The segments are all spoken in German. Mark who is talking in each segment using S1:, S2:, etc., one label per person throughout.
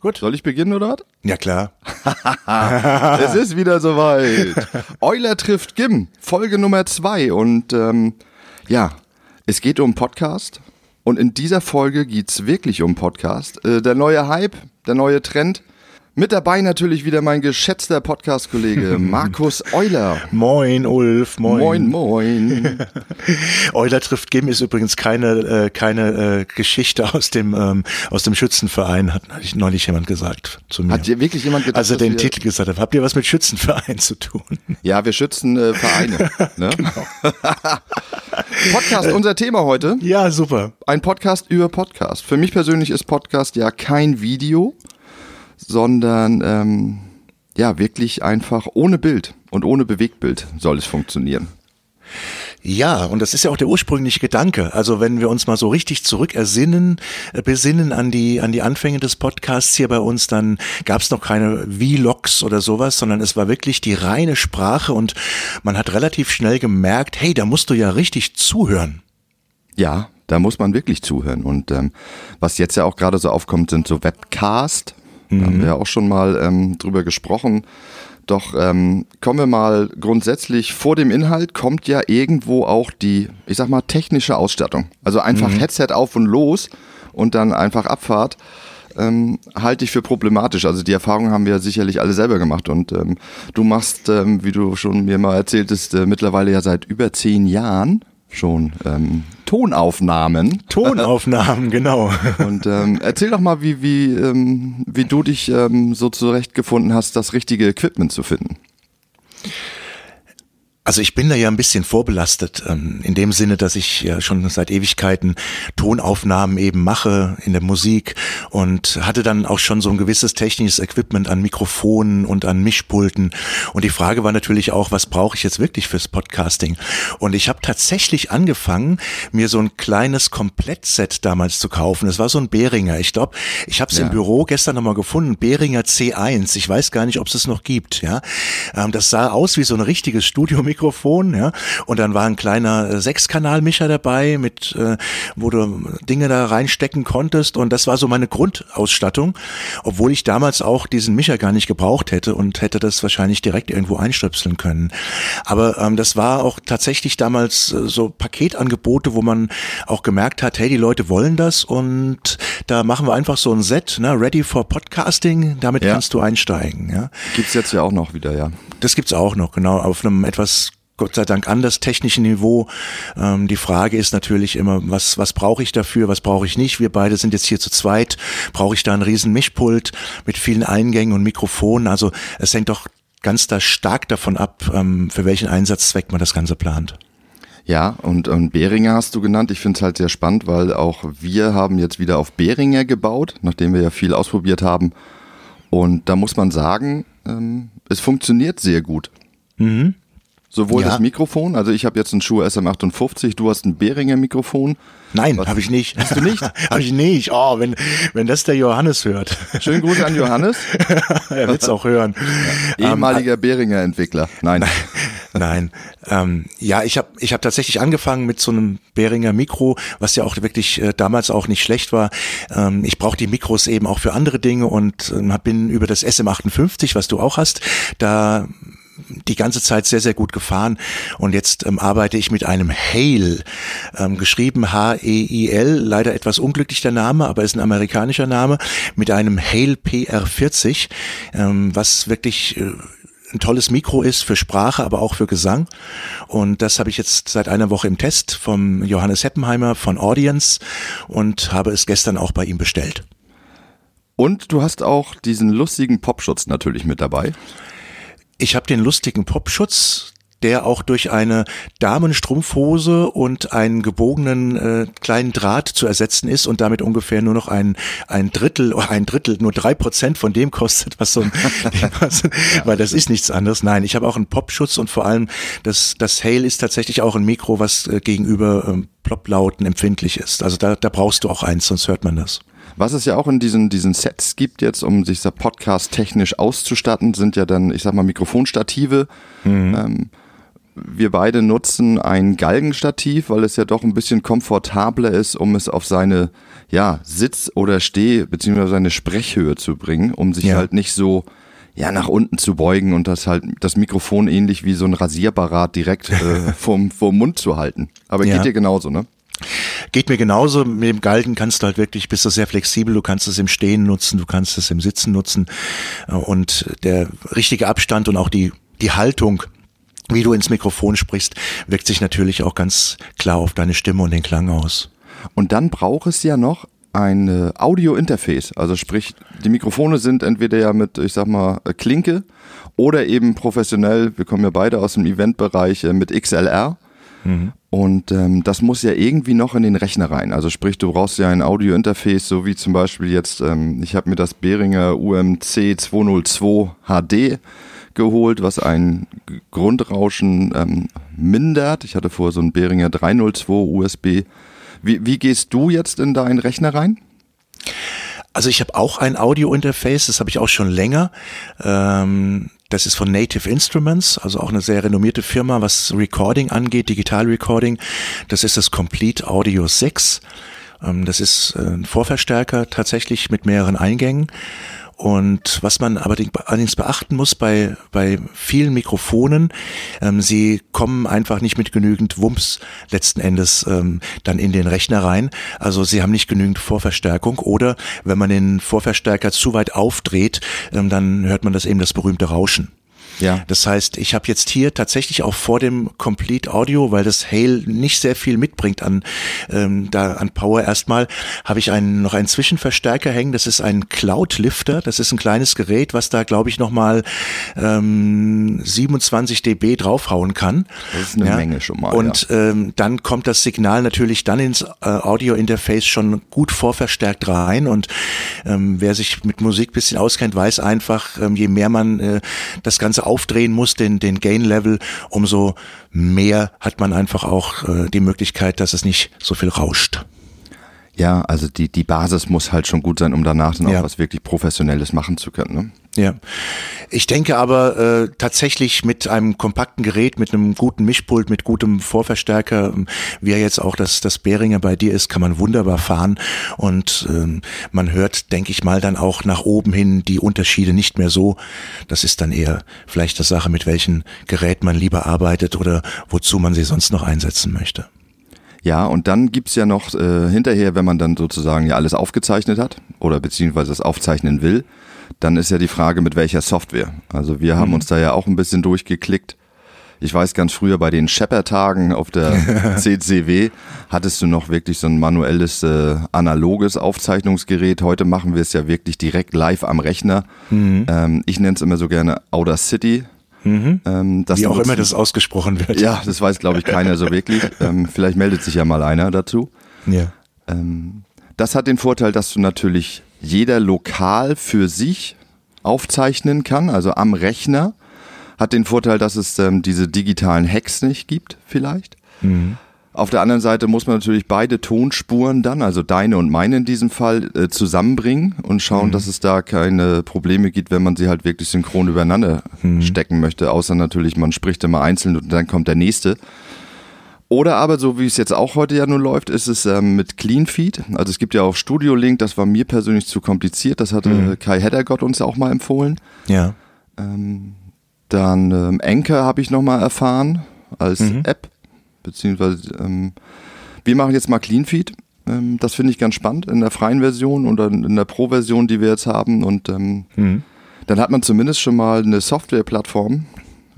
S1: Gut.
S2: Soll ich beginnen oder was?
S1: Ja, klar.
S2: es ist wieder soweit. Euler trifft Gim, Folge Nummer zwei. Und ähm, ja, es geht um Podcast. Und in dieser Folge geht's wirklich um Podcast. Äh, der neue Hype, der neue Trend. Mit dabei natürlich wieder mein geschätzter Podcast-Kollege Markus Euler.
S1: Moin, Ulf, moin.
S2: Moin, moin.
S1: Euler trifft Gim ist übrigens keine, äh, keine äh, Geschichte aus dem, ähm, aus dem Schützenverein, hat neulich jemand gesagt zu mir.
S2: Hat dir wirklich jemand gedacht,
S1: Als
S2: dass
S1: den Titel gesagt hat, habt ihr was mit Schützenverein zu tun?
S2: Ja, wir schützen äh, Vereine. Ne? Podcast, unser Thema heute.
S1: Ja, super.
S2: Ein Podcast über Podcast. Für mich persönlich ist Podcast ja kein Video, sondern ähm, ja wirklich einfach ohne Bild und ohne Bewegtbild soll es funktionieren.
S1: Ja, und das ist ja auch der ursprüngliche Gedanke. Also wenn wir uns mal so richtig zurückersinnen, äh, besinnen an die an die Anfänge des Podcasts hier bei uns, dann gab es noch keine Vlogs oder sowas, sondern es war wirklich die reine Sprache und man hat relativ schnell gemerkt, hey, da musst du ja richtig zuhören.
S2: Ja, da muss man wirklich zuhören. Und ähm, was jetzt ja auch gerade so aufkommt, sind so Webcast. Da haben wir ja auch schon mal ähm, drüber gesprochen. Doch ähm, kommen wir mal grundsätzlich vor dem Inhalt kommt ja irgendwo auch die, ich sag mal, technische Ausstattung. Also einfach Headset auf und los und dann einfach Abfahrt. Ähm, halte ich für problematisch. Also die Erfahrung haben wir sicherlich alle selber gemacht. Und ähm, du machst, ähm, wie du schon mir mal erzähltest, äh, mittlerweile ja seit über zehn Jahren schon ähm, Tonaufnahmen.
S1: Tonaufnahmen, genau.
S2: Und ähm, erzähl doch mal, wie, wie, ähm, wie du dich ähm, so zurechtgefunden hast, das richtige Equipment zu finden.
S1: Also ich bin da ja ein bisschen vorbelastet, ähm, in dem Sinne, dass ich ja schon seit Ewigkeiten Tonaufnahmen eben mache in der Musik und hatte dann auch schon so ein gewisses technisches Equipment an Mikrofonen und an Mischpulten. Und die Frage war natürlich auch, was brauche ich jetzt wirklich fürs Podcasting? Und ich habe tatsächlich angefangen, mir so ein kleines Komplettset damals zu kaufen. Das war so ein Behringer. Ich glaube, ich habe es
S2: Ja.
S1: im Büro gestern nochmal gefunden, Behringer C1. Ich weiß gar nicht, ob es es noch gibt. Ja, ähm, Das sah aus wie so ein richtiges Studiomikrofon. Ja, Und dann war ein kleiner äh, Sechskanalmischer dabei, mit äh, wo du Dinge da reinstecken konntest. Und das war so meine Grundausstattung, obwohl ich damals auch diesen Mischer gar nicht gebraucht hätte und hätte das wahrscheinlich direkt irgendwo einstöpseln können. Aber ähm, das war auch tatsächlich damals äh, so Paketangebote, wo man auch gemerkt hat, hey, die Leute wollen das und da machen wir einfach so ein Set, ne, ready for Podcasting, damit
S2: Ja.
S1: kannst du einsteigen. Ja.
S2: Gibt's jetzt ja auch noch wieder, ja.
S1: Das gibt's auch noch, genau, auf einem etwas Gott sei Dank anders technischen Niveau. Ähm, die Frage ist natürlich immer, was, was brauche ich dafür, was brauche ich nicht? Wir beide sind jetzt hier zu zweit. Brauche ich da einen riesen Mischpult mit vielen Eingängen und Mikrofonen? Also es hängt doch ganz da stark davon ab, ähm, für welchen Einsatzzweck man das Ganze plant.
S2: Ja, und, und Behringer hast du genannt. Ich finde es halt sehr spannend, weil auch wir haben jetzt wieder auf Behringer gebaut, nachdem wir ja viel ausprobiert haben. Und da muss man sagen, ähm, es funktioniert sehr gut. Sowohl
S1: Ja.
S2: das Mikrofon, also ich habe jetzt ein Shure SM58, du hast ein Behringer Mikrofon.
S1: Nein, habe ich nicht.
S2: Hast du nicht?
S1: habe ich nicht. Oh, wenn, wenn das der Johannes hört.
S2: Schönen Gruß an Johannes,
S1: er wird's auch hören.
S2: ehemaliger Behringer Entwickler. Nein.
S1: Nein, ähm, ja, ich habe ich hab tatsächlich angefangen mit so einem Behringer Mikro, was ja auch wirklich äh, damals auch nicht schlecht war. Ähm, ich brauche die Mikros eben auch für andere Dinge und ähm, hab- bin über das SM58, was du auch hast, da die ganze Zeit sehr, sehr gut gefahren. Und jetzt ähm, arbeite ich mit einem Hail, ähm, geschrieben H-E-I-L, leider etwas unglücklich der Name, aber ist ein amerikanischer Name, mit einem Hail PR40, ähm, was wirklich äh, ein tolles Mikro ist für Sprache, aber auch für Gesang. Und das habe ich jetzt seit einer Woche im Test vom Johannes Heppenheimer von Audience und habe es gestern auch bei ihm bestellt.
S2: Und du hast auch diesen lustigen Popschutz natürlich mit dabei.
S1: Ich habe den lustigen Popschutz, der auch durch eine Damenstrumpfhose und einen gebogenen äh, kleinen Draht zu ersetzen ist und damit ungefähr nur noch ein, ein Drittel, ein Drittel, nur drei Prozent von dem kostet, was so ein, was, weil das ist nichts anderes. Nein, ich habe auch einen Popschutz und vor allem das, das Hail ist tatsächlich auch ein Mikro, was äh, gegenüber ähm, Plopplauten empfindlich ist. Also da, da brauchst du auch eins, sonst hört man das.
S2: Was es ja auch in diesen, diesen Sets gibt jetzt, um sich so Podcast technisch auszustatten, sind ja dann, ich sag mal, Mikrofonstative. Ähm, wir beide nutzen ein Galgenstativ, weil es ja doch ein bisschen komfortabler ist, um es auf seine ja, Sitz oder Steh, beziehungsweise eine Sprechhöhe zu bringen, um sich
S1: Ja.
S2: halt nicht so ja, nach unten zu beugen und das halt das Mikrofon ähnlich wie so ein Rasierapparat direkt äh, vom, vom Mund zu halten. Aber
S1: Ja.
S2: geht dir genauso, ne?
S1: Geht mir genauso. Mit dem Galgen kannst du halt wirklich, bist du sehr flexibel. Du kannst es im Stehen nutzen, du kannst es im Sitzen nutzen. Äh, Und der richtige Abstand und auch die, die Haltung, wie du ins Mikrofon sprichst, wirkt sich natürlich auch ganz klar auf deine Stimme und den Klang aus.
S2: Und dann braucht es ja noch ein äh, Audio-Interface. Also sprich, die Mikrofone sind entweder ja mit, ich sag mal, äh, Klinke oder eben professionell, wir kommen ja beide aus dem Eventbereich, mit XLR. Und ähm, das muss ja irgendwie noch in den Rechner rein. Also sprich, du brauchst ja ein Audio-Interface, so wie zum Beispiel jetzt, ähm, ich habe mir das Behringer UMC 202 HD geholt, was ein Grundrauschen ähm, mindert. Ich hatte vorher so ein Behringer 302 USB. Wie, wie gehst du jetzt in deinen Rechner rein?
S1: Also ich habe auch ein Audio-Interface, das habe ich auch schon länger. Ähm, das ist von Native Instruments, also auch eine sehr renommierte Firma, was Recording angeht, Digital Recording. Das ist das Complete Audio 6. Ähm, das ist äh, ein Vorverstärker tatsächlich mit mehreren Eingängen. Und was man aber allerdings beachten muss bei, bei vielen Mikrofonen, ähm, sie kommen einfach nicht mit genügend Wumms letzten Endes ähm, dann in den Rechner rein. Also sie haben nicht genügend Vorverstärkung oder wenn man den Vorverstärker zu weit aufdreht, ähm, dann hört man das eben das berühmte Rauschen.
S2: Ja.
S1: Das heißt, ich habe jetzt hier tatsächlich auch vor dem Complete Audio, weil das Hail nicht sehr viel mitbringt an ähm, da an Power erstmal, habe ich einen noch einen Zwischenverstärker hängen. Das ist ein Cloud Lifter. Das ist ein kleines Gerät, was da glaube ich noch mal ähm, 27 dB draufhauen kann.
S2: Das ist eine Menge schon mal,
S1: Und ähm, dann kommt das Signal natürlich dann ins äh, Audio Interface schon gut vorverstärkt rein. Und ähm, wer sich mit Musik bisschen auskennt, weiß einfach, ähm, je mehr man äh, das Ganze aufdrehen muss, den, den Gain-Level, umso mehr hat man einfach auch äh, die Möglichkeit, dass es nicht so viel rauscht.
S2: Ja, also die, die Basis muss halt schon gut sein, um danach dann
S1: Ja.
S2: auch was wirklich Professionelles machen zu können. Ne?
S1: Ja. Ich denke aber äh, tatsächlich mit einem kompakten Gerät, mit einem guten Mischpult, mit gutem Vorverstärker, ähm, wie er jetzt auch das, das Behringer bei dir ist, kann man wunderbar fahren und ähm, man hört, denke ich mal, dann auch nach oben hin die Unterschiede nicht mehr so. Das ist dann eher vielleicht das Sache, mit welchem Gerät man lieber arbeitet oder wozu man sie sonst noch einsetzen möchte.
S2: Ja, und dann gibt's ja noch äh, hinterher, wenn man dann sozusagen ja alles aufgezeichnet hat oder beziehungsweise es aufzeichnen will, dann ist ja die Frage, mit welcher Software. Also wir haben uns da ja auch ein bisschen durchgeklickt. Ich weiß ganz früher bei den Shepper-Tagen auf der CCW hattest du noch wirklich so ein manuelles, äh, analoges Aufzeichnungsgerät. Heute machen wir es ja wirklich direkt live am Rechner. Ähm, ich nenne es immer so gerne Audacity. Ähm,
S1: Wie auch immer das ausgesprochen wird.
S2: Ja, das weiß glaube ich keiner so wirklich. Ähm, vielleicht meldet sich ja mal einer dazu.
S1: ja.
S2: Ähm, das hat den Vorteil, dass du natürlich jeder lokal für sich aufzeichnen kann, also am Rechner. Hat den Vorteil, dass es ähm, diese digitalen Hacks nicht gibt, vielleicht. Auf der anderen Seite muss man natürlich beide Tonspuren dann, also deine und meine in diesem Fall, äh, zusammenbringen und schauen, dass es da keine Probleme gibt, wenn man sie halt wirklich synchron übereinander stecken möchte. Außer natürlich, man spricht immer einzeln und dann kommt der nächste. Oder aber, so wie es jetzt auch heute ja nun läuft, ist es ähm, mit CleanFeed. Also es gibt ja auch Studio Link, das war mir persönlich zu kompliziert. Das hatte äh, Kai Heddergott uns auch mal empfohlen.
S1: Ja.
S2: Dann ähm, Anchor habe ich nochmal erfahren als App, beziehungsweise ähm, wir machen jetzt mal CleanFeed. Ähm, das finde ich ganz spannend in der freien Version oder in der Pro-Version, die wir jetzt haben. Und ähm, dann hat man zumindest schon mal eine Softwareplattform,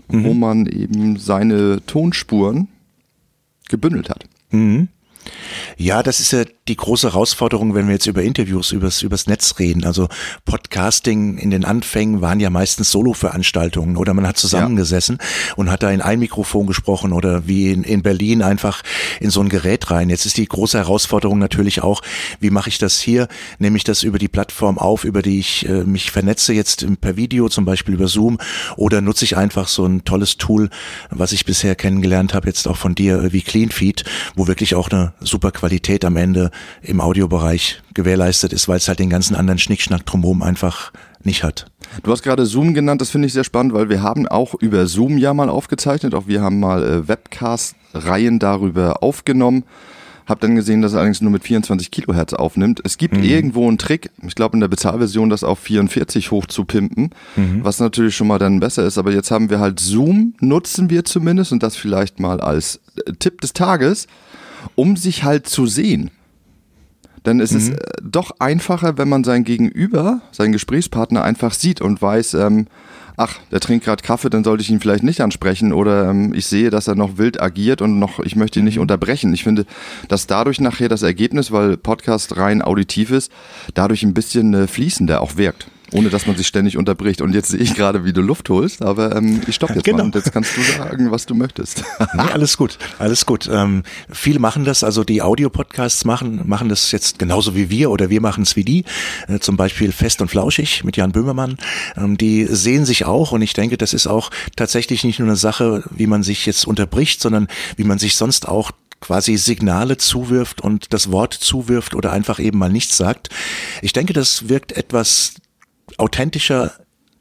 S2: wo man eben seine Tonspuren gebündelt hat.
S1: Mhm. Ja, das ist ja die große Herausforderung, wenn wir jetzt über Interviews übers, übers Netz reden. Also Podcasting in den Anfängen waren ja meistens Solo-Veranstaltungen oder man hat zusammengesessen und hat da in ein Mikrofon gesprochen oder wie in, in Berlin einfach in so ein Gerät rein. Jetzt ist die große Herausforderung natürlich auch, wie mache ich das hier? Nehme ich das über die Plattform auf, über die ich äh, mich vernetze jetzt per Video, zum Beispiel über Zoom oder nutze ich einfach so ein tolles Tool, was ich bisher kennengelernt habe, jetzt auch von dir, äh, wie CleanFeed, wo wirklich auch eine super Qualität am Ende im Audiobereich gewährleistet ist, weil es halt den ganzen anderen Schnickschnack drumherum einfach nicht hat.
S2: Du hast gerade Zoom genannt, das finde ich sehr spannend, weil wir haben auch über Zoom ja mal aufgezeichnet. Auch wir haben mal äh, Webcast-Reihen darüber aufgenommen. Hab dann gesehen, dass er allerdings nur mit 24 Kilohertz aufnimmt. Es gibt mhm. irgendwo einen Trick, ich glaube in der Bezahlversion, das auf 44 hoch zu pimpen, mhm. was natürlich schon mal dann besser ist. Aber jetzt haben wir halt Zoom, nutzen wir zumindest und das vielleicht mal als äh, Tipp des Tages, um sich halt zu sehen. Denn es mhm. ist äh, doch einfacher, wenn man sein Gegenüber, seinen Gesprächspartner einfach sieht und weiß, ähm, ach, der trinkt gerade Kaffee, dann sollte ich ihn vielleicht nicht ansprechen oder ähm, ich sehe, dass er noch wild agiert und noch, ich möchte ihn nicht mhm. unterbrechen. Ich finde, dass dadurch nachher das Ergebnis, weil Podcast rein auditiv ist, dadurch ein bisschen äh, fließender auch wirkt ohne dass man sich ständig unterbricht. Und jetzt sehe ich gerade, wie du Luft holst, aber ähm, ich stoppe jetzt genau. mal und jetzt kannst du sagen, was du möchtest.
S1: nee, alles gut, alles gut. Ähm, viele machen das, also die Audio-Podcasts machen, machen das jetzt genauso wie wir oder wir machen es wie die. Äh, zum Beispiel Fest und Flauschig mit Jan Böhmermann. Ähm, die sehen sich auch und ich denke, das ist auch tatsächlich nicht nur eine Sache, wie man sich jetzt unterbricht, sondern wie man sich sonst auch quasi Signale zuwirft und das Wort zuwirft oder einfach eben mal nichts sagt. Ich denke, das wirkt etwas authentischer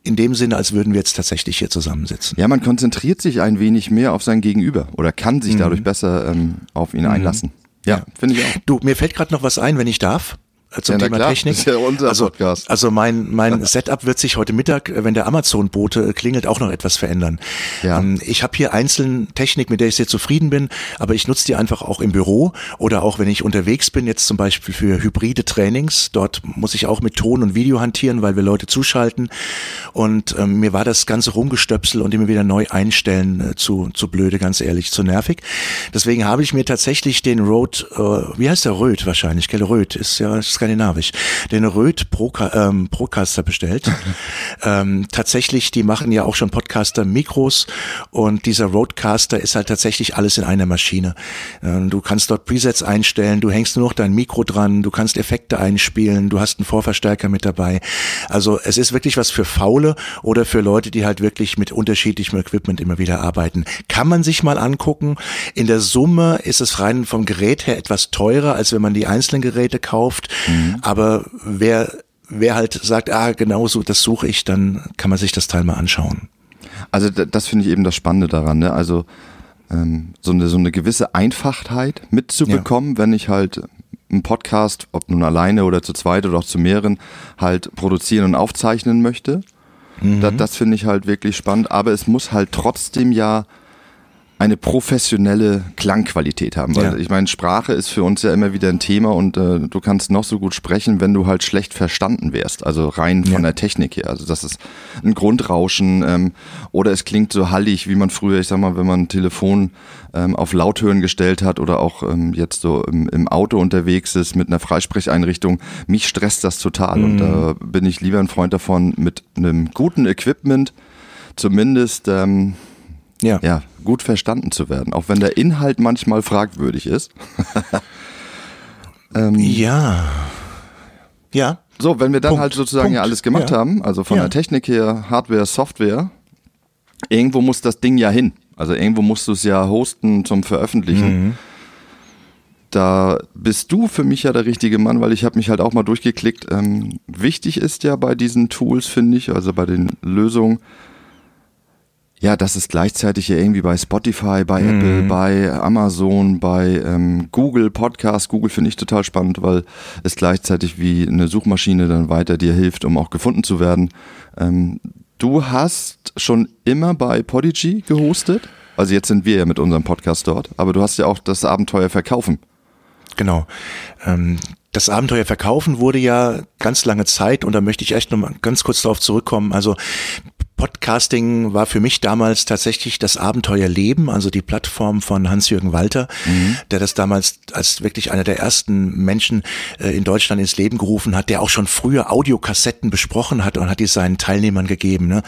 S1: in dem Sinne, als würden wir jetzt tatsächlich hier zusammensitzen.
S2: Ja, man konzentriert sich ein wenig mehr auf sein Gegenüber oder kann sich mhm. dadurch besser ähm, auf ihn mhm. einlassen.
S1: Ja, finde ich auch. Du, mir fällt gerade noch was ein, wenn ich darf zum ja, Thema klar, Technik. Ist ja unser also, Podcast. also mein, mein Setup wird sich heute Mittag, wenn der Amazon-Bote klingelt, auch noch etwas verändern. Ja. Ähm, ich habe hier einzelne Technik, mit der ich sehr zufrieden bin, aber ich nutze die einfach auch im Büro oder auch wenn ich unterwegs bin, jetzt zum Beispiel für hybride Trainings. Dort muss ich auch mit Ton und Video hantieren, weil wir Leute zuschalten. Und ähm, mir war das ganze Rumgestöpsel und immer wieder neu einstellen äh, zu, zu blöde, ganz ehrlich, zu nervig. Deswegen habe ich mir tatsächlich den Rode, äh, wie heißt der Röd wahrscheinlich, gell? Röd ist ja ist skandinavisch, den Röd Proca ähm, Procaster bestellt. ähm, tatsächlich, die machen ja auch schon Podcaster Mikros und dieser Roadcaster ist halt tatsächlich alles in einer Maschine. Ähm, du kannst dort Presets einstellen, du hängst nur noch dein Mikro dran, du kannst Effekte einspielen, du hast einen Vorverstärker mit dabei. Also es ist wirklich was für Faule oder für Leute, die halt wirklich mit unterschiedlichem Equipment immer wieder arbeiten. Kann man sich mal angucken. In der Summe ist es rein vom Gerät her etwas teurer, als wenn man die einzelnen Geräte kauft. Mhm. Aber wer, wer halt sagt, ah, genau so, das suche ich, dann kann man sich das Teil mal anschauen.
S2: Also das finde ich eben das Spannende daran, ne? Also ähm, so, eine, so eine gewisse Einfachheit mitzubekommen, ja. wenn ich halt einen Podcast, ob nun alleine oder zu zweit oder auch zu mehreren, halt produzieren und aufzeichnen möchte. Mhm. Das, das finde ich halt wirklich spannend, aber es muss halt trotzdem ja eine professionelle Klangqualität haben. Weil ja. ich meine, Sprache ist für uns ja immer wieder ein Thema und äh, du kannst noch so gut sprechen, wenn du halt schlecht verstanden wärst. Also rein von ja. der Technik her. Also das ist ein Grundrauschen ähm, oder es klingt so hallig, wie man früher, ich sag mal, wenn man ein Telefon ähm, auf Lauthören gestellt hat oder auch ähm, jetzt so im, im, Auto unterwegs ist mit einer Freisprecheinrichtung. Mich stresst das total mhm. und da bin ich lieber ein Freund davon, mit einem guten Equipment zumindest ähm, ja. ja, gut verstanden zu werden, auch wenn der Inhalt manchmal fragwürdig ist.
S1: ähm, ja. Ja.
S2: So, wenn wir dann Punkt. halt sozusagen Punkt. ja alles gemacht ja. haben, also von ja. der Technik her, Hardware, Software, irgendwo muss das Ding ja hin. Also irgendwo musst du es ja hosten zum Veröffentlichen. Mhm. Da bist du für mich ja der richtige Mann, weil ich habe mich halt auch mal durchgeklickt. Ähm, wichtig ist ja bei diesen Tools, finde ich, also bei den Lösungen, ja, das ist gleichzeitig ja irgendwie bei Spotify, bei mhm. Apple, bei Amazon, bei ähm, Google Podcast. Google finde ich total spannend, weil es gleichzeitig wie eine Suchmaschine dann weiter dir hilft, um auch gefunden zu werden. Ähm, du hast schon immer bei Podigy gehostet. Also jetzt sind wir ja mit unserem Podcast dort, aber du hast ja auch das Abenteuer verkaufen.
S1: Genau. Ähm, das Abenteuer verkaufen wurde ja ganz lange Zeit und da möchte ich echt noch mal ganz kurz darauf zurückkommen. Also Podcasting war für mich damals tatsächlich das Abenteuerleben, also die Plattform von Hans-Jürgen Walter, mhm. der das damals als wirklich einer der ersten Menschen äh, in Deutschland ins Leben gerufen hat, der auch schon früher Audiokassetten besprochen hat und hat die seinen Teilnehmern gegeben. Ne?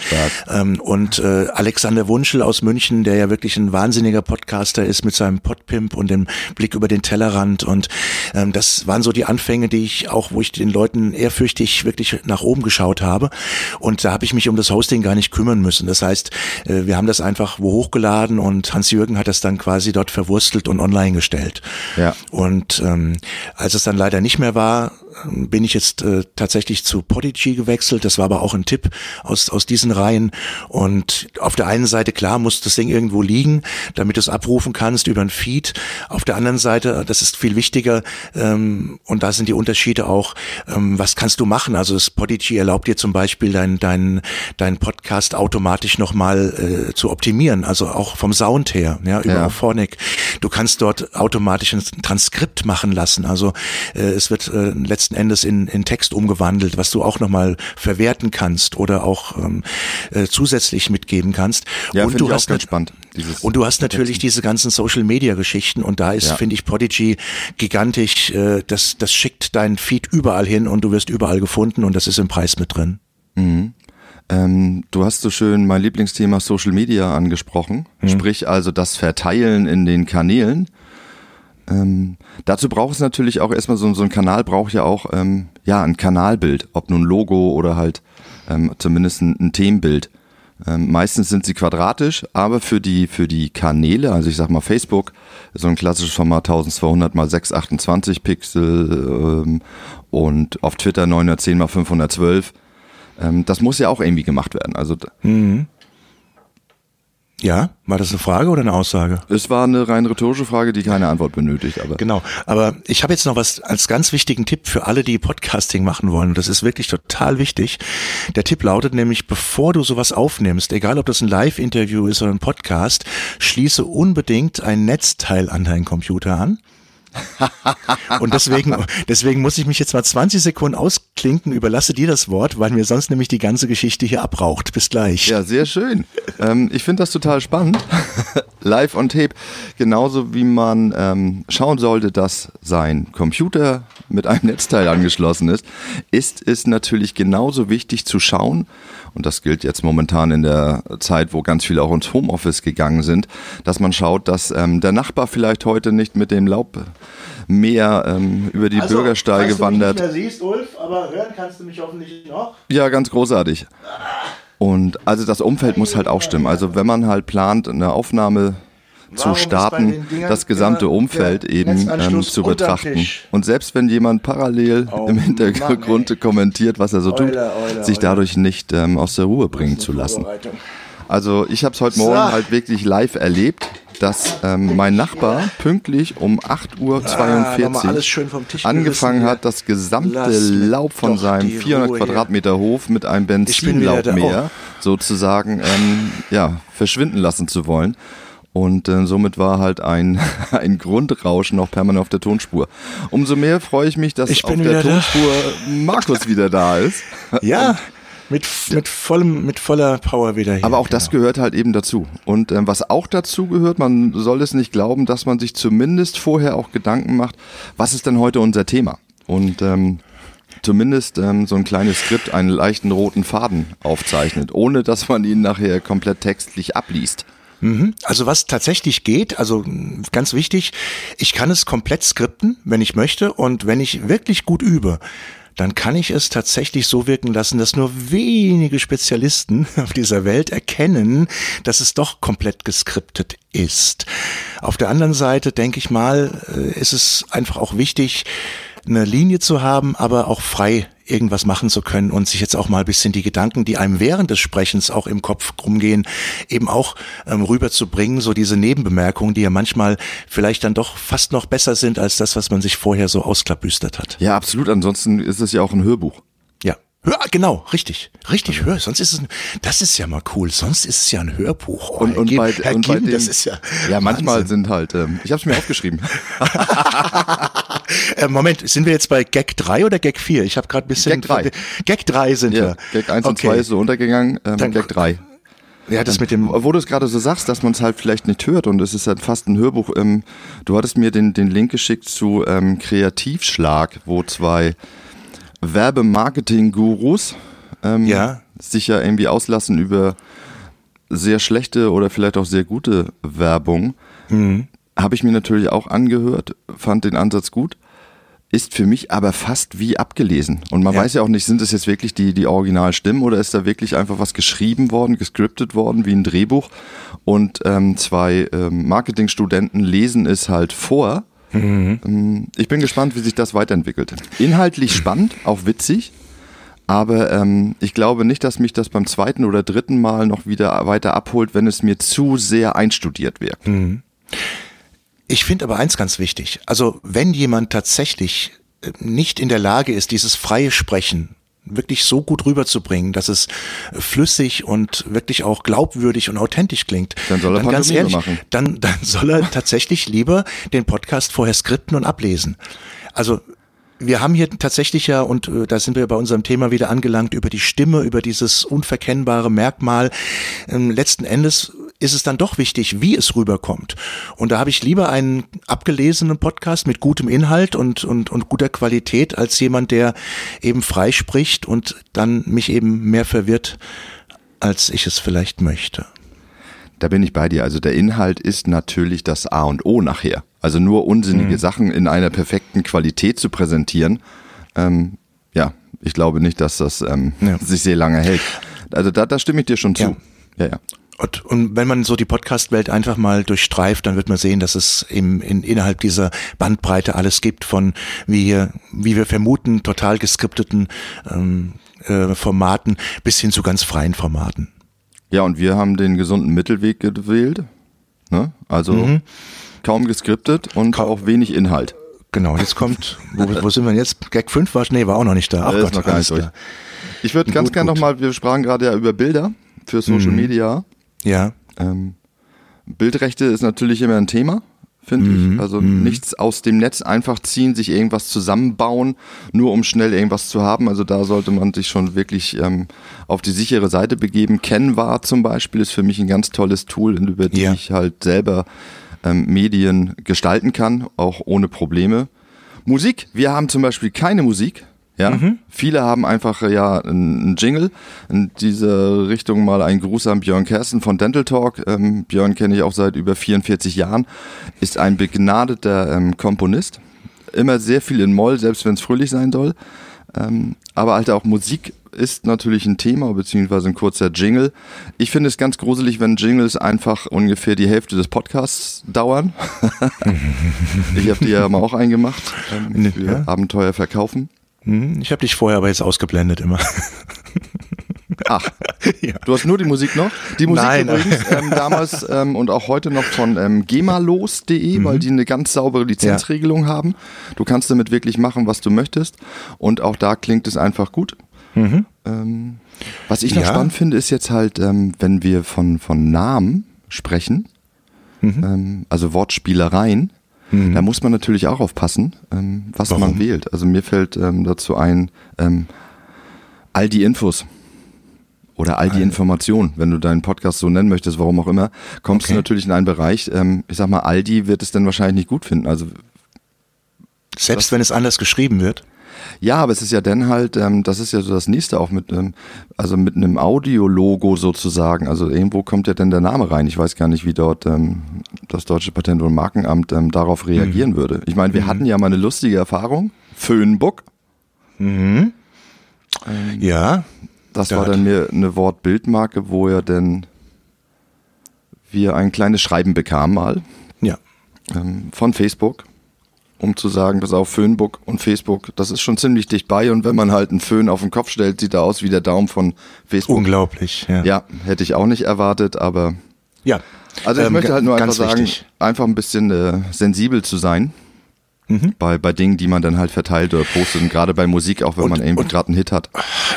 S1: Ähm, und äh, Alexander Wunschel aus München, der ja wirklich ein wahnsinniger Podcaster ist mit seinem Podpimp und dem Blick über den Tellerrand. Und ähm, das waren so die Anfänge, die ich auch, wo ich den Leuten ehrfürchtig wirklich nach oben geschaut habe. Und da habe ich mich um das Hosting gar nicht nicht kümmern müssen. Das heißt, äh, wir haben das einfach wo hochgeladen und Hans-Jürgen hat das dann quasi dort verwurstelt und online gestellt.
S2: Ja.
S1: Und ähm, als es dann leider nicht mehr war, bin ich jetzt äh, tatsächlich zu Podigy gewechselt. Das war aber auch ein Tipp aus, aus diesen Reihen. Und auf der einen Seite, klar, muss das Ding irgendwo liegen, damit du es abrufen kannst über ein Feed. Auf der anderen Seite, das ist viel wichtiger, ähm, und da sind die Unterschiede auch, ähm, was kannst du machen? Also das Podigy erlaubt dir zum Beispiel deinen dein, dein Podcast automatisch nochmal äh, zu optimieren, also auch vom Sound her, ja, über
S2: Ja.
S1: Auphonic. Du kannst dort automatisch ein Transkript machen lassen. Also äh, es wird äh, letzten Endes in, in Text umgewandelt, was du auch nochmal verwerten kannst oder auch ähm, äh, zusätzlich mitgeben kannst.
S2: Ja,
S1: und du hast
S2: ganz spannend.
S1: Und du hast natürlich diese ganzen Social Media Geschichten und da ist,
S2: Ja.
S1: finde ich, Podigy gigantisch. Äh, das, das schickt deinen Feed überall hin und du wirst überall gefunden und das ist im Preis mit drin.
S2: Ähm, du hast so schön mein Lieblingsthema Social Media angesprochen, sprich also das Verteilen in den Kanälen. Ähm, dazu braucht es natürlich auch erstmal so, so ein Kanal braucht ja auch ähm, ja ein Kanalbild, ob nun Logo oder halt ähm, zumindest ein, ein Themenbild. Ähm, meistens sind sie quadratisch, aber für die für die Kanäle, also ich sag mal Facebook, so ein klassisches Format 1200 mal 628 Pixel ähm, und auf Twitter 910 mal 512 ähm, das muss ja auch irgendwie gemacht werden. Also d-
S1: Ja, war das eine Frage oder eine Aussage?
S2: es war eine rein rhetorische Frage, die keine Antwort benötigt. Aber
S1: Genau, aber ich habe jetzt noch was als ganz wichtigen Tipp für alle, die Podcasting machen wollen. Und das ist wirklich total wichtig. Der Tipp lautet nämlich, bevor du sowas aufnimmst, egal ob das ein Live-Interview ist oder ein Podcast, schließe unbedingt ein Netzteil an deinen Computer an. Und deswegen, deswegen muss ich mich jetzt mal 20 Sekunden ausklinken, überlasse dir das Wort, weil mir sonst nämlich die ganze Geschichte hier abraucht. Bis gleich.
S2: ja, sehr schön. ähm, ich finde das total spannend. Live on Tape. Genauso wie man ähm, schauen sollte, dass sein Computer mit einem Netzteil angeschlossen ist, ist es natürlich genauso wichtig zu schauen, und das gilt jetzt momentan in der Zeit, wo ganz viele auch ins Homeoffice gegangen sind, dass man schaut, dass ähm, der Nachbar vielleicht heute nicht mit dem Laubmeer ähm, über die
S1: Also,
S2: Bürgersteige wandert.
S1: siehst, Ulf, aber hören kannst du mich hoffentlich noch.
S2: Ja, ganz großartig. Und also das Umfeld muss halt auch stimmen. Also wenn man halt plant, eine Aufnahme zu
S1: Warum bei
S2: starten, das gesamte Umfeld eben ähm, zu betrachten. Und selbst wenn jemand parallel
S1: Oh
S2: im
S1: Mann,
S2: Hintergrund
S1: ey.
S2: kommentiert, was er so tut,
S1: Eule, Eule,
S2: sich dadurch nicht ähm, aus der Ruhe bringen zu lassen. Also ich habe es heute Morgen
S1: So.
S2: halt wirklich live erlebt, dass ähm, mein Nachbar pünktlich um 8.42 Uhr
S1: Ah,
S2: angefangen hat, das gesamte
S1: Lass
S2: Laub von seinem
S1: die
S2: 400
S1: Ruhe hier.
S2: Quadratmeter Hof mit einem
S1: da.
S2: Benzinlaubmeer sozusagen ähm, ja, verschwinden lassen zu wollen. Und äh, somit war halt ein, ein Grundrauschen noch permanent auf der Tonspur. Umso mehr freue ich mich, dass
S1: Ich
S2: auf der
S1: wieder da.
S2: Tonspur Markus wieder da ist.
S1: Ja, mit, mit, vollem, mit voller Power wieder hier.
S2: Aber auch das gehört halt eben dazu. Und ähm, was auch dazu gehört, man soll es nicht glauben, dass man sich zumindest vorher auch Gedanken macht, was ist denn heute unser Thema? Und ähm, zumindest ähm, so ein kleines Skript einen leichten roten Faden aufzeichnet, ohne dass man ihn nachher komplett textlich abliest.
S1: Mhm. Also was tatsächlich geht, also mh, ganz wichtig, ich kann es komplett skripten, wenn ich möchte und wenn ich wirklich gut übe, dann kann ich es tatsächlich so wirken lassen, dass nur wenige Spezialisten auf dieser Welt erkennen, dass es doch komplett geskriptet ist. Auf der anderen Seite denke ich mal, äh, ist es einfach auch wichtig, eine Linie zu haben, aber auch frei irgendwas machen zu können und sich jetzt auch mal ein bisschen die Gedanken, die einem während des Sprechens auch im Kopf rumgehen, eben auch ähm, rüberzubringen, so diese Nebenbemerkungen, die ja manchmal vielleicht dann doch fast noch besser sind als das, was man sich vorher so ausklabüstert hat.
S2: Ja, absolut. Ansonsten ist es ja auch ein Hörbuch.
S1: Hör, genau, richtig, richtig, hör. Sonst ist es, ein, das ist ja mal cool. Sonst ist es ja ein Hörbuch. Oh,
S2: Und,
S1: Herr
S2: und
S1: Gim-
S2: bei,
S1: Herr
S2: und bei
S1: Gim,
S2: dem,
S1: das ist ja.
S2: ja, manchmal
S1: Wahnsinn.
S2: sind halt, ähm, ich habe es mir aufgeschrieben.
S1: Äh, Moment, sind wir jetzt bei Gag 3 oder Gag 4? Ich habe gerade ein bisschen.
S2: Gag drei.
S1: Gag 3 sind
S2: ja,
S1: wir.
S2: Gag 1 und
S1: Okay.
S2: 2 ist so untergegangen, ähm,
S1: Dann-
S2: Gag 3.
S1: Ja, das mit dem.
S2: Wo du es gerade so sagst, dass man es halt vielleicht nicht hört und es ist halt fast ein Hörbuch. Ähm, du hattest mir den, den Link geschickt zu ähm, Kreativschlag, wo zwei Werbemarketing-Gurus ähm,
S1: Ja.
S2: sich ja irgendwie auslassen über sehr schlechte oder vielleicht auch sehr gute Werbung.
S1: Mhm.
S2: Habe ich mir natürlich auch angehört, fand den Ansatz gut. ist für mich aber fast wie abgelesen. Und man
S1: Ja.
S2: weiß ja auch nicht, sind das jetzt wirklich die, die Originalstimmen oder ist da wirklich einfach was geschrieben worden, gescriptet worden, wie ein Drehbuch. Und ähm, zwei ähm, Marketingstudenten lesen es halt vor. Ähm, Ich bin gespannt, wie sich das weiterentwickelt. Inhaltlich spannend, auch witzig. Aber ähm, ich glaube nicht, dass mich das beim zweiten oder dritten Mal noch wieder weiter abholt, wenn es mir zu sehr einstudiert wirkt.
S1: Ich finde aber eins ganz wichtig. Also wenn jemand tatsächlich äh, nicht in der Lage ist, dieses freie Sprechen wirklich so gut rüberzubringen, dass es flüssig und wirklich auch glaubwürdig und authentisch klingt,
S2: Dann soll er
S1: ganz
S2: Pantomime
S1: ehrlich,
S2: machen.
S1: dann, dann soll er tatsächlich lieber den Podcast vorher skripten und ablesen. Also wir haben hier tatsächlich ja, und äh, da sind wir bei unserem Thema wieder angelangt, über die Stimme, über dieses unverkennbare Merkmal. Ähm, letzten Endes ist es dann doch wichtig, wie es rüberkommt. Und da habe ich lieber einen abgelesenen Podcast mit gutem Inhalt und, und, und guter Qualität als jemand, der eben frei spricht und dann mich eben mehr verwirrt, als ich es vielleicht möchte.
S2: Da bin ich bei dir. Also der Inhalt ist natürlich das A und O nachher. Also nur unsinnige Sachen in einer perfekten Qualität zu präsentieren, ähm, ja, ich glaube nicht, dass das ähm,
S1: Ja.
S2: sich sehr lange hält. Also da, da stimme ich dir schon zu.
S1: Ja.
S2: Ja, ja.
S1: Und, wenn man so die Podcast-Welt einfach mal durchstreift, dann wird man sehen, dass es im, in, innerhalb dieser Bandbreite alles gibt von, wie, hier- wie wir vermuten, total geskripteten ähm, äh, Formaten bis hin zu ganz freien Formaten.
S2: Ja, und wir haben den gesunden Mittelweg gewählt. Ne? Also
S1: Mhm.
S2: kaum geskriptet und auch wenig Inhalt.
S1: Genau, jetzt kommt, wo, wo sind wir denn jetzt? Gag 5 war, nee, war auch noch nicht da. Ach
S2: ist
S1: Gott,
S2: noch gar nicht durch. Ich würde ganz gerne nochmal, wir sprachen gerade ja über Bilder für Social
S1: Mhm.
S2: Media.
S1: Ja,
S2: Ähm, Bildrechte ist natürlich immer ein Thema, finde
S1: Mhm.
S2: ich. Also nichts aus dem Netz einfach ziehen, sich irgendwas zusammenbauen, nur um schnell irgendwas zu haben. Also da sollte man sich schon wirklich ähm, auf die sichere Seite begeben. Canva zum Beispiel ist für mich ein ganz tolles Tool, über die
S1: Ja.
S2: ich halt selber ähm, Medien gestalten kann, auch ohne Probleme. Musik, wir haben zum Beispiel keine Musik. Ja, viele haben einfach äh, ja einen Jingle. In diese Richtung mal ein Gruß an Björn Kersten von Dental Talk. Ähm, Björn kenne ich auch seit über 44 Jahren. Ist ein begnadeter ähm, Komponist. Immer sehr viel in Moll, selbst wenn es fröhlich sein soll. Ähm, aber halt auch Musik ist natürlich ein Thema, beziehungsweise ein kurzer Jingle. Ich finde es ganz gruselig, wenn Jingles einfach ungefähr die Hälfte des Podcasts dauern. ich habe die ja mal auch eingemacht ähm, für
S1: Ja.
S2: Abenteuer verkaufen.
S1: Hm, ich habe dich vorher aber jetzt ausgeblendet immer.
S2: Ach,
S1: ja.
S2: du hast nur die Musik noch? Die Musik
S1: Nein.
S2: übrigens ähm, damals ähm, und auch heute noch von ähm, gemalos.de,
S1: Mhm.
S2: weil die eine ganz saubere Lizenzregelung haben. Du kannst damit wirklich machen, was du möchtest. Und auch da klingt es einfach gut. Ähm, was ich noch
S1: Mhm. Ja.
S2: spannend finde, ist jetzt halt, ähm, wenn wir von, von Namen sprechen,
S1: Mhm.
S2: ähm, also Wortspielereien, da muss man natürlich auch aufpassen, ähm, was man
S1: Warum?
S2: wählt. Also mir fällt ähm, dazu ein, ähm, all die Infos oder all die Informationen, wenn du deinen Podcast so nennen möchtest, warum auch immer, kommst du
S1: Okay.
S2: natürlich in einen Bereich, ähm, ich sag mal, Aldi wird es dann wahrscheinlich nicht gut finden. Also
S1: Selbst wenn es anders geschrieben wird.
S2: Ja, aber es ist ja dann halt, ähm, das ist ja so das nächste auch mit, ähm, also mit einem Audiologo sozusagen. Also irgendwo kommt ja dann der Name rein. Ich weiß gar nicht, wie dort ähm, das deutsche Patent- und Markenamt ähm, darauf reagieren
S1: Mhm.
S2: würde. Ich meine, wir hatten ja mal eine lustige Erfahrung. Föhnbook,
S1: Ja,
S2: das
S1: Da
S2: war dann mir eine Wortbildmarke, wo ja dann wir ein kleines Schreiben bekamen mal
S1: ja.
S2: ähm, von Facebook, um zu sagen, pass auf, Föhnbook und Facebook, das ist schon ziemlich dicht bei und wenn man halt einen Föhn auf den Kopf stellt, sieht er aus wie der Daumen von Facebook.
S1: Unglaublich. Ja.
S2: Ja, hätte ich auch nicht erwartet, aber
S1: ja.
S2: also ich
S1: Ähm,
S2: möchte halt nur einfach sagen,
S1: wichtig.
S2: einfach ein bisschen äh, sensibel zu sein.
S1: Mhm.
S2: Bei, bei Dingen, die man dann halt verteilt oder postet und gerade bei Musik, auch wenn
S1: Und-
S2: man irgendwie gerade einen Hit hat,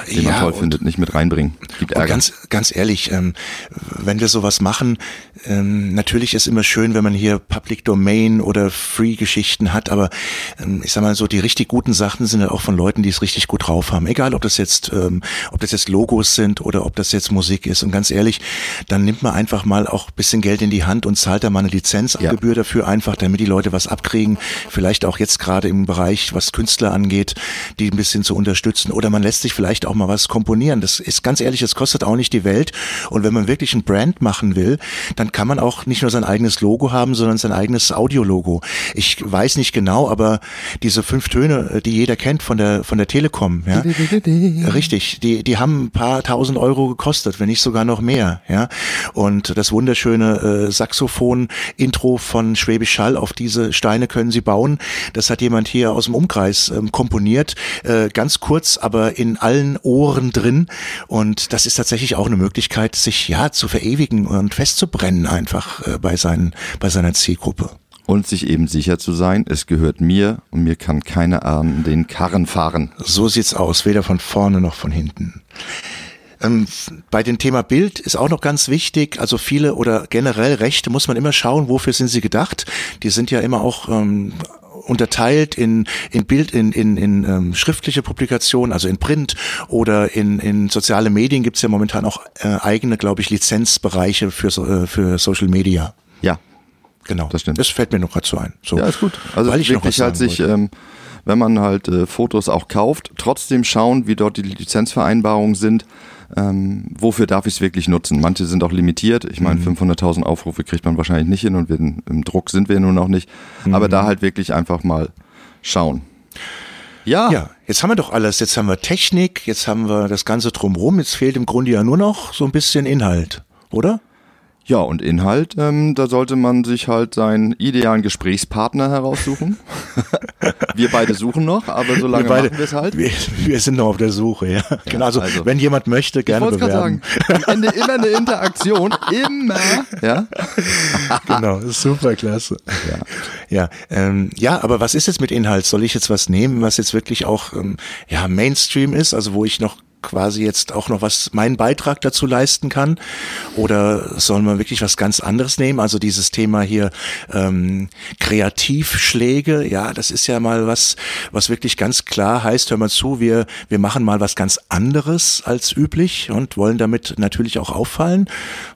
S2: den man
S1: Ja,
S2: toll
S1: und-
S2: findet, nicht mit reinbringen. Gibt Ärger.
S1: ganz, ganz ehrlich, ähm, wenn wir sowas machen, ähm, natürlich ist immer schön, wenn man hier Public Domain oder Free-Geschichten hat, aber ähm, ich sag mal so, die richtig guten Sachen sind ja auch von Leuten, die es richtig gut drauf haben. Egal, ob das jetzt, ähm, ob das jetzt Logos sind oder ob das jetzt Musik ist. Und ganz ehrlich, dann nimmt man einfach mal auch ein bisschen Geld in die Hand und zahlt da mal eine Lizenzgebühr dafür einfach, damit die Leute was abkriegen. Vielleicht auch jetzt gerade im Bereich, was Künstler angeht, die ein bisschen zu unterstützen. Oder man lässt sich vielleicht auch mal was komponieren. Das ist ganz ehrlich, das kostet auch nicht die Welt. Und wenn man wirklich ein Brand machen will, dann kann man auch nicht nur sein eigenes Logo haben, sondern sein eigenes Audiologo. Ich weiß nicht genau, aber diese fünf Töne, die jeder kennt von der von der Telekom, ja, richtig, die die haben ein paar tausend Euro gekostet, wenn nicht sogar noch mehr, ja. Und das wunderschöne äh, Saxophon-Intro von Schwäbisch Schall auf diese Steine können Sie bauen. Das hat jemand hier aus dem Umkreis ähm, komponiert, äh, ganz kurz, aber in allen Ohren drin. Und das ist tatsächlich auch eine Möglichkeit, sich ja zu verewigen und festzubrennen einfach äh, bei seinen bei seiner Zielgruppe
S2: und sich eben sicher zu sein, es gehört mir und mir kann keiner an den Karren fahren.
S1: So sieht's aus, weder von vorne noch von hinten. Ähm, bei dem Thema Bild ist auch noch ganz wichtig, also viele oder generell Rechte muss man immer schauen, wofür sind sie gedacht. Die sind ja immer auch ähm, unterteilt in, in Bild, in, in, in ähm, schriftliche Publikationen, also in Print oder in, in soziale Medien gibt's ja momentan auch äh, eigene, glaube ich, Lizenzbereiche für, äh, für Social Media.
S2: Ja,
S1: genau. Das stimmt. Das fällt mir noch gerade so ein. So,
S2: ja, ist gut. Also weil ich wirklich halt sich, ähm, wenn man halt äh, Fotos auch kauft, trotzdem schauen, wie dort die Lizenzvereinbarungen sind ähm, wofür darf ich es wirklich nutzen? Manche sind auch limitiert. Ich meine, mhm. 500.000 Aufrufe kriegt man wahrscheinlich nicht hin und wir, im Druck sind wir nun auch nicht. Mhm. Aber da halt wirklich einfach mal schauen.
S1: Ja. Ja, jetzt haben wir doch alles. Jetzt haben wir Technik, jetzt haben wir das Ganze drumherum. Jetzt fehlt im Grunde ja nur noch so ein bisschen Inhalt, oder?
S2: Ja, und Inhalt, ähm, da sollte man sich halt seinen idealen Gesprächspartner heraussuchen. wir beide suchen noch, aber solange wir beide, machen wir es halt.
S1: Wir, wir, sind noch auf der Suche, ja. ja genau, also, also, wenn jemand möchte, gerne ich bewerben.
S2: Sagen, am Ende immer eine Interaktion, immer. Ja,
S1: genau, super klasse. Ja, ja, ähm, ja, aber was ist jetzt mit Inhalt? Soll ich jetzt was nehmen, was jetzt wirklich auch ähm, ja Mainstream ist, also wo ich noch quasi jetzt auch noch was, meinen Beitrag dazu leisten kann? Oder soll man wirklich was ganz anderes nehmen? Also dieses Thema hier ähm, Kreativschläge, ja, das ist ja mal was, was wirklich ganz klar heißt, hör mal zu, wir, wir machen mal was ganz anderes als üblich und wollen damit natürlich auch auffallen.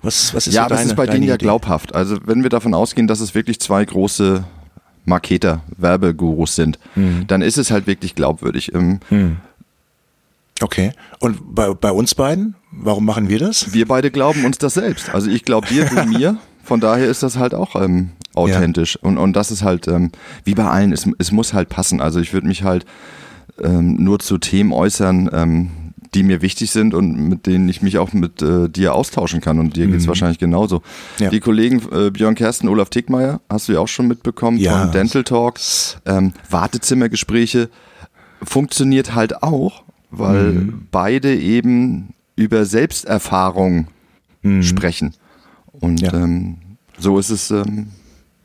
S1: Was, was ist
S2: ja,
S1: so deine,
S2: das ist bei denen ja glaubhaft. Also wenn wir davon ausgehen, dass es wirklich zwei große Marketer, Werbegurus sind, mhm. dann ist es halt wirklich glaubwürdig. Mhm.
S1: Okay. Und bei, bei uns beiden, warum machen wir das?
S2: Wir beide glauben uns das selbst. Also ich glaube dir, du mir. Von daher ist das halt auch ähm, authentisch. Ja. Und, und das ist halt, ähm, wie bei allen, es, es muss halt passen. Also ich würde mich halt ähm, nur zu Themen äußern, ähm, die mir wichtig sind und mit denen ich mich auch mit äh, dir austauschen kann. Und dir geht's mhm. wahrscheinlich genauso. Ja. Die Kollegen äh, Björn Kersten, Olaf Tickmeier, hast du ja auch schon mitbekommen, ja. von Dental Talks, ähm, Wartezimmergespräche, funktioniert halt auch, weil mhm. beide eben über Selbsterfahrung mhm. sprechen. Und ja. ähm, so ist es ähm,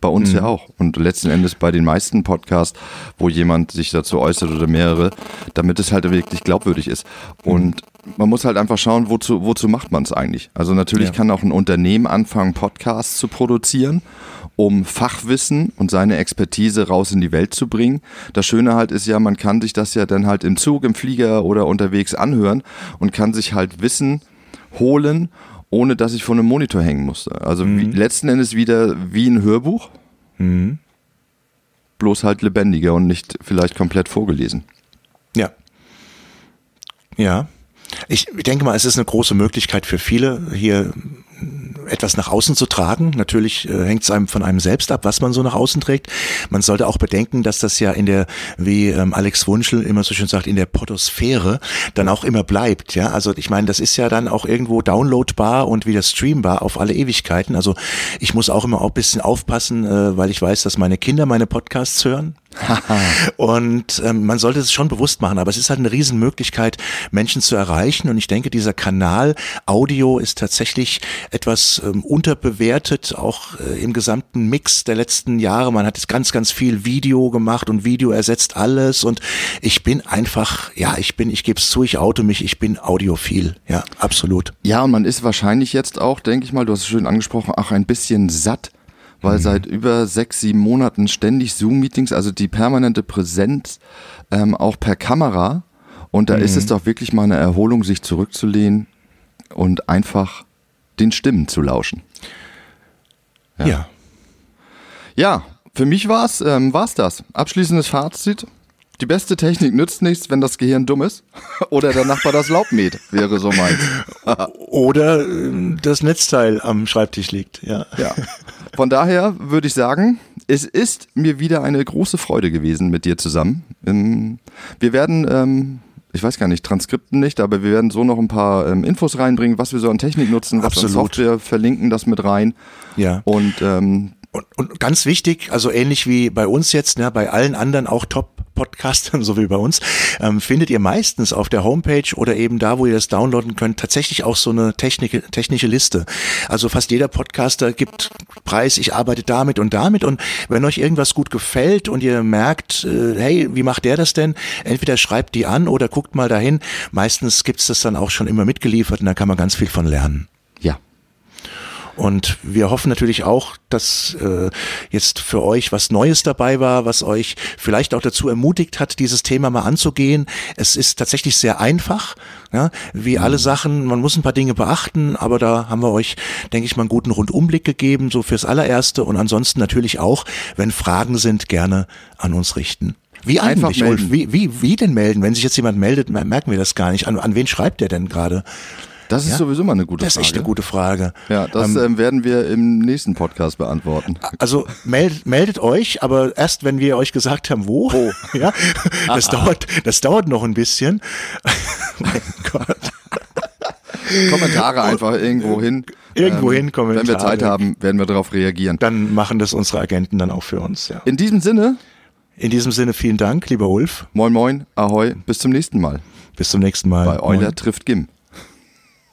S2: bei uns mhm. ja auch. Und letzten Endes bei den meisten Podcasts, wo jemand sich dazu äußert oder mehrere, damit es halt wirklich glaubwürdig ist. Mhm. Und man muss halt einfach schauen, wozu, wozu macht man es eigentlich. Also natürlich ja. kann auch ein Unternehmen anfangen, Podcasts zu produzieren um Fachwissen und seine Expertise raus in die Welt zu bringen. Das Schöne halt ist ja, man kann sich das ja dann halt im Zug, im Flieger oder unterwegs anhören und kann sich halt Wissen holen, ohne dass ich vor einem Monitor hängen musste. Also mhm. wie, letzten Endes wieder wie ein Hörbuch, mhm. bloß halt lebendiger und nicht vielleicht komplett vorgelesen.
S1: Ja. Ja. Ich denke mal, es ist eine große Möglichkeit für viele, hier etwas nach außen zu tragen. Natürlich äh, hängt es einem von einem selbst ab, was man so nach außen trägt. Man sollte auch bedenken, dass das ja in der, wie ähm, Alex Wunschel immer so schön sagt, in der Potosphäre dann auch immer bleibt. Ja, also ich meine, das ist ja dann auch irgendwo downloadbar und wieder streambar auf alle Ewigkeiten. Also ich muss auch immer auch ein bisschen aufpassen, äh, weil ich weiß, dass meine Kinder meine Podcasts hören. und ähm, man sollte es schon bewusst machen, aber es ist halt eine Riesenmöglichkeit, Menschen zu erreichen. Und ich denke, dieser Kanal Audio ist tatsächlich etwas ähm, unterbewertet, auch äh, im gesamten Mix der letzten Jahre. Man hat jetzt ganz, ganz viel Video gemacht und Video ersetzt alles. Und ich bin einfach, ja, ich bin, ich gebe es zu, ich auto mich, ich bin audiophil. Ja, absolut.
S2: Ja, und man ist wahrscheinlich jetzt auch, denke ich mal, du hast es schön angesprochen, auch ein bisschen satt weil mhm. seit über sechs, sieben Monaten ständig Zoom-Meetings, also die permanente Präsenz ähm, auch per Kamera. Und da mhm. ist es doch wirklich mal eine Erholung, sich zurückzulehnen und einfach den Stimmen zu lauschen.
S1: Ja. Ja,
S2: ja für mich war es ähm, war's das. Abschließendes Fazit. Die beste Technik nützt nichts, wenn das Gehirn dumm ist. Oder der Nachbar das Laub mäht, wäre so meins.
S1: Oder äh, das Netzteil am Schreibtisch liegt, ja.
S2: Ja. Von daher würde ich sagen, es ist mir wieder eine große Freude gewesen mit dir zusammen. Ähm, wir werden, ähm, ich weiß gar nicht, Transkripten nicht, aber wir werden so noch ein paar ähm, Infos reinbringen, was wir so an Technik nutzen, was an
S1: Absolut.
S2: Software verlinken das mit rein.
S1: Ja.
S2: Und ähm,
S1: Und, und ganz wichtig, also ähnlich wie bei uns jetzt, ne, bei allen anderen auch Top-Podcastern, so wie bei uns, ähm, findet ihr meistens auf der Homepage oder eben da, wo ihr das downloaden könnt, tatsächlich auch so eine Technik, technische Liste. Also fast jeder Podcaster gibt Preis, ich arbeite damit und damit und wenn euch irgendwas gut gefällt und ihr merkt, äh, hey, wie macht der das denn? Entweder schreibt die an oder guckt mal dahin. Meistens gibt's das dann auch schon immer mitgeliefert und da kann man ganz viel von lernen. Und wir hoffen natürlich auch, dass äh, jetzt für euch was Neues dabei war, was euch vielleicht auch dazu ermutigt hat, dieses Thema mal anzugehen. Es ist tatsächlich sehr einfach, ja, wie alle Sachen. Man muss ein paar Dinge beachten, aber da haben wir euch, denke ich mal, einen guten Rundumblick gegeben, so fürs allererste. Und ansonsten natürlich auch, wenn Fragen sind, gerne an uns richten. Wie
S2: Einfach
S1: eigentlich, Ulf?
S2: melden.
S1: Wie, wie, wie denn melden? Wenn sich jetzt jemand meldet, merken wir das gar nicht. An, an wen schreibt der denn gerade?
S2: Das ist
S1: Ja?
S2: sowieso mal eine gute
S1: Das ist
S2: Frage.
S1: echt eine gute Frage.
S2: Ja, das ähm, werden wir im nächsten Podcast beantworten.
S1: Also meldet, meldet euch, aber erst wenn wir euch gesagt haben, wo. Ja, das dauert, das dauert noch ein bisschen. mein Gott.
S2: Kommentare einfach irgendwo hin.
S1: Irgendwo hin
S2: Wenn wir
S1: Kommentare.
S2: Zeit haben, werden wir darauf reagieren.
S1: Dann machen das unsere Agenten dann auch für uns. Ja.
S2: In diesem Sinne,
S1: In diesem Sinne vielen Dank, lieber Ulf.
S2: moin moin, ahoi, bis zum nächsten Mal.
S1: Bis zum nächsten Mal.
S2: Bei Euler
S1: Moin.
S2: trifft Gim.